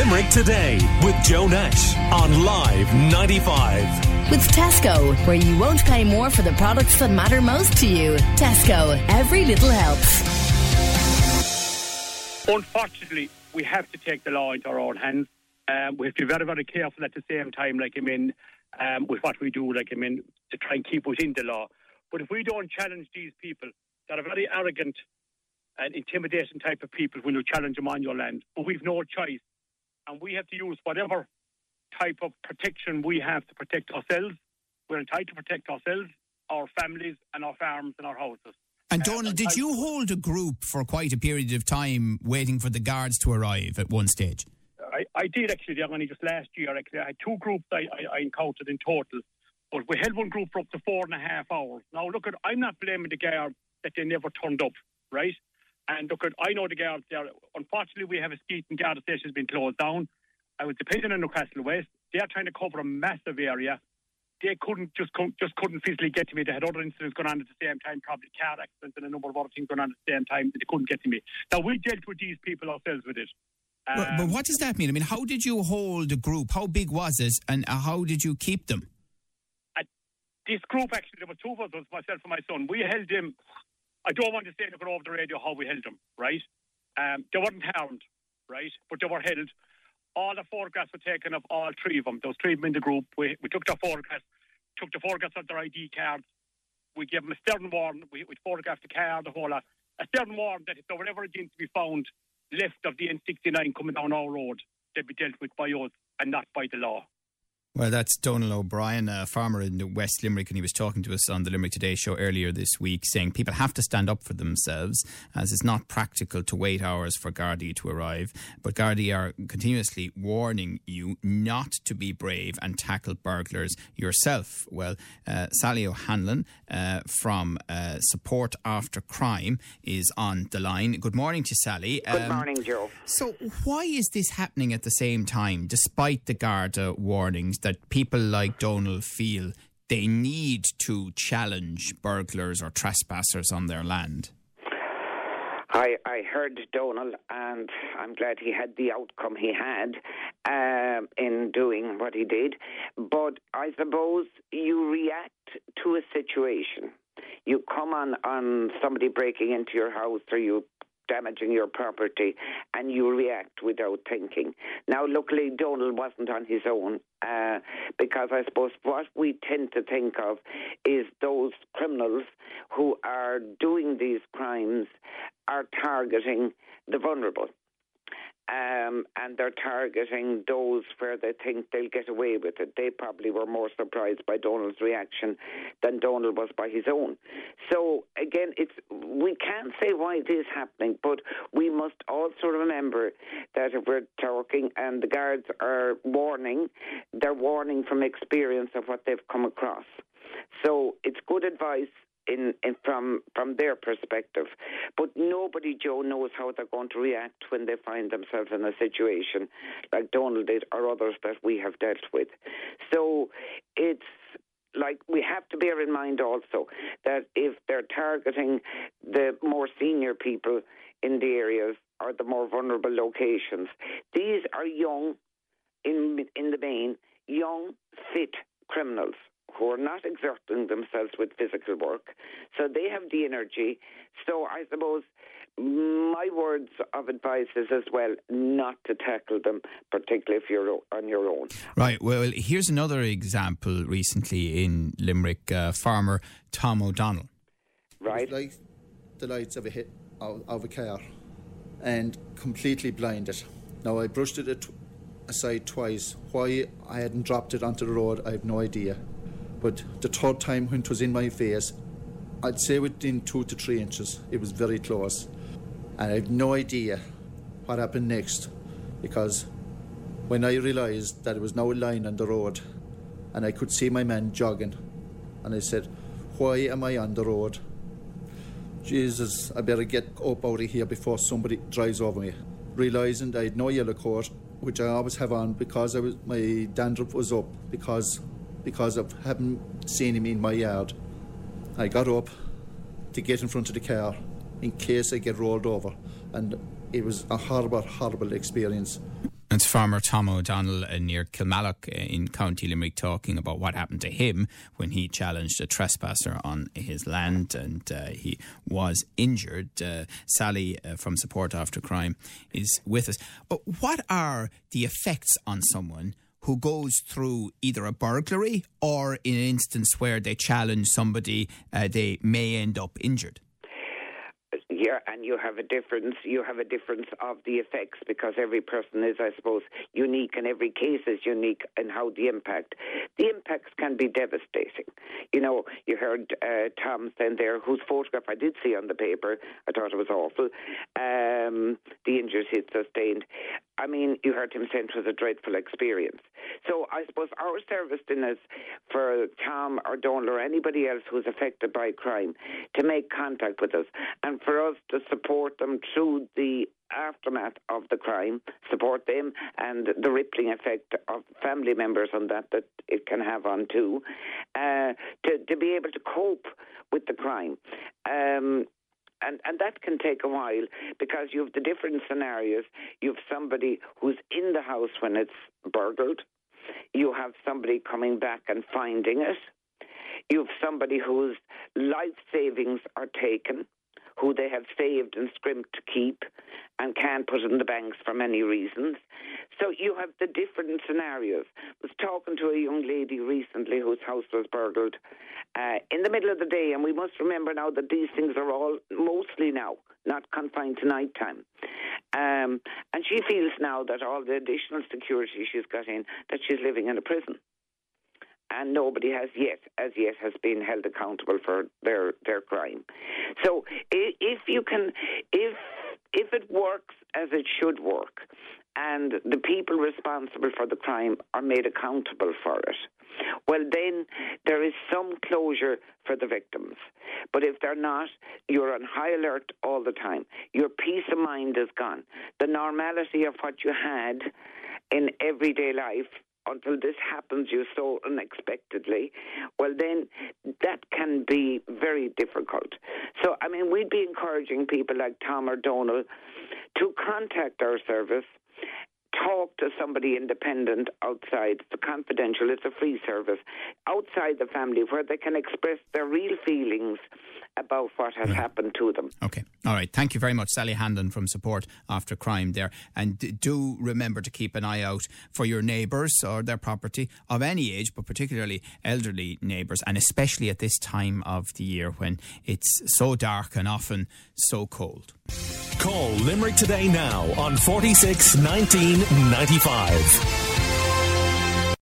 Limerick Today with Joe Nash on Live 95. With Tesco, where you won't pay more for the products that matter most to you. Tesco, every little helps. Unfortunately, we have to take the law into our own hands. Um, we have to be very, very careful at the same time, like, I mean, um, with what we do, like, I mean, to try and keep within the law. But if we don't challenge these people that are very arrogant and intimidating type of people when you challenge them on your land, but we've no choice. And we have to use whatever type of protection we have to protect ourselves. We're entitled to protect ourselves, our families, and our farms and our houses. And Uh, Donald, did you hold a group for quite a period of time waiting for the guards to arrive at one stage? I, I did actually, only just last year. Actually, I had two groups I, I, I encountered in total, but we held one group for up to four and a half hours. Now, look at, I'm not blaming the guards that they never turned up, right? And look I know the guards there. Unfortunately, we have a Skeeton guard station has been closed down. I was depending on Newcastle West. They are trying to cover a massive area. They couldn't just just couldn't physically get to me. They had other incidents going on at the same time, probably car accidents and a number of other things going on at the same time. They couldn't get to me. Now we dealt with these people ourselves with it. but, but Um, what does that mean? I mean, how did you hold the group? How big was it, and uh, how did you keep them? this group actually, there were two of us, myself and my son. We held them. I don't want to say it over the radio how we held them, right? Um, they weren't harmed, right? But they were held. All the photographs were taken of all three of them. Those three of them in the group. We, we took their photographs, took the photographs of their ID cards. We gave them a stern warning. We, we photographed the car, the whole lot. A stern warning that if there were ever again to be found left of the N69 coming down our road, they'd be dealt with by us and not by the law. Well, that's Donald O'Brien, a farmer in West Limerick, and he was talking to us on the Limerick Today show earlier this week, saying people have to stand up for themselves, as it's not practical to wait hours for Gardaí to arrive. But Gardaí are continuously warning you not to be brave and tackle burglars yourself. Well, uh, Sally O'Hanlon uh, from uh, Support After Crime is on the line. Good morning to Sally. Good Um, morning, Joe. so, why is this happening at the same time, despite the Garda warnings that people like Donald feel they need to challenge burglars or trespassers on their land? I, I heard Donald, and I'm glad he had the outcome he had um, in doing what he did. But I suppose you react to a situation. You come on, on somebody breaking into your house or you damaging your property and you react without thinking. Now, luckily, Donald wasn't on his own uh, because I suppose what we tend to think of is those criminals who are doing these crimes are targeting the vulnerable. Um, and they're targeting those where they think they'll get away with it. They probably were more surprised by Donald's reaction than Donald was by his own. So again, it's we can't say why it is happening, but we must also remember that if we're talking and the guards are warning, they're warning from experience of what they've come across. So it's good advice in, in from from their perspective. But nobody, Joe, knows how they're going to react when they find themselves in a situation like Donald did or others that we have dealt with. So it's like we have to bear in mind also that if they're targeting the more senior people in the areas or the more vulnerable locations, these are young in in the main, young, fit criminals who are not exerting themselves with physical work. So they have the energy. So I suppose my words of advice is as well not to tackle them, particularly if you're on your own. Right. Well, here's another example recently in Limerick. Uh, farmer Tom O'Donnell. Right? like the lights of a hit of, of a car and completely blinded. Now I brushed it at, aside twice. Why I hadn't dropped it onto the road, I have no idea. But the third time when it was in my face, I'd say within two to three inches, it was very close. And I have no idea what happened next because when I realised that it was now a line on the road and I could see my man jogging, and I said, Why am I on the road? Jesus, I better get up out of here before somebody drives over me. Realising I had no yellow coat, which I always have on because I was, my dandruff was up because because of having seen him in my yard. I got up to get in front of the car in case I get rolled over, and it was a horrible, horrible experience. It's farmer Tom O'Donnell uh, near Kilmallock uh, in County Limerick talking about what happened to him when he challenged a trespasser on his land and uh, he was injured. Uh, Sally from Support After Crime is with us. But what are the effects on someone who goes through either a burglary or in an instance where they challenge somebody, uh, they may end up injured? Here and you have a difference you have a difference of the effects because every person is I suppose unique and every case is unique in how the impact the impacts can be devastating. You know you heard uh, Tom saying there whose photograph I did see on the paper I thought it was awful um, the injuries he sustained. I mean you heard him saying it was a dreadful experience so I suppose our service is for Tom or Donald or anybody else who's affected by crime to make contact with us and for us to support them through the aftermath of the crime, support them and the rippling effect of family members on that that it can have on too, uh, to, to be able to cope with the crime. Um, and and that can take a while because you have the different scenarios. You have somebody who's in the house when it's burgled. You have somebody coming back and finding it. You have somebody whose life savings are taken who they have saved and scrimped to keep and can't put in the banks for many reasons. So you have the different scenarios. I was talking to a young lady recently whose house was burgled uh, in the middle of the day, and we must remember now that these things are all mostly now not confined to night time. Um, and she feels now that all the additional security she's got in, that she's living in a prison and nobody has yet, as yet, has been held accountable for their their crime. So if you can, if if it works as it should work, and the people responsible for the crime are made accountable for it, well, then there is some closure for the victims. But if they're not, you're on high alert all the time. Your peace of mind is gone. The normality of what you had in everyday life until this happens you so unexpectedly, well, then that can be very difficult. So, I mean, we'd be encouraging people like Tom or Donald to contact our service talk to somebody independent outside the confidential it's a free service outside the family where they can express their real feelings about what has happened to them. Okay. All right. Thank you very much, Sally Hanlon from Support After Crime there. And do remember to keep an eye out for your neighbours or their property of any age, but particularly elderly neighbours, and especially at this time of the year when it's so dark and often so cold. Call Limerick today now on 46 19 95.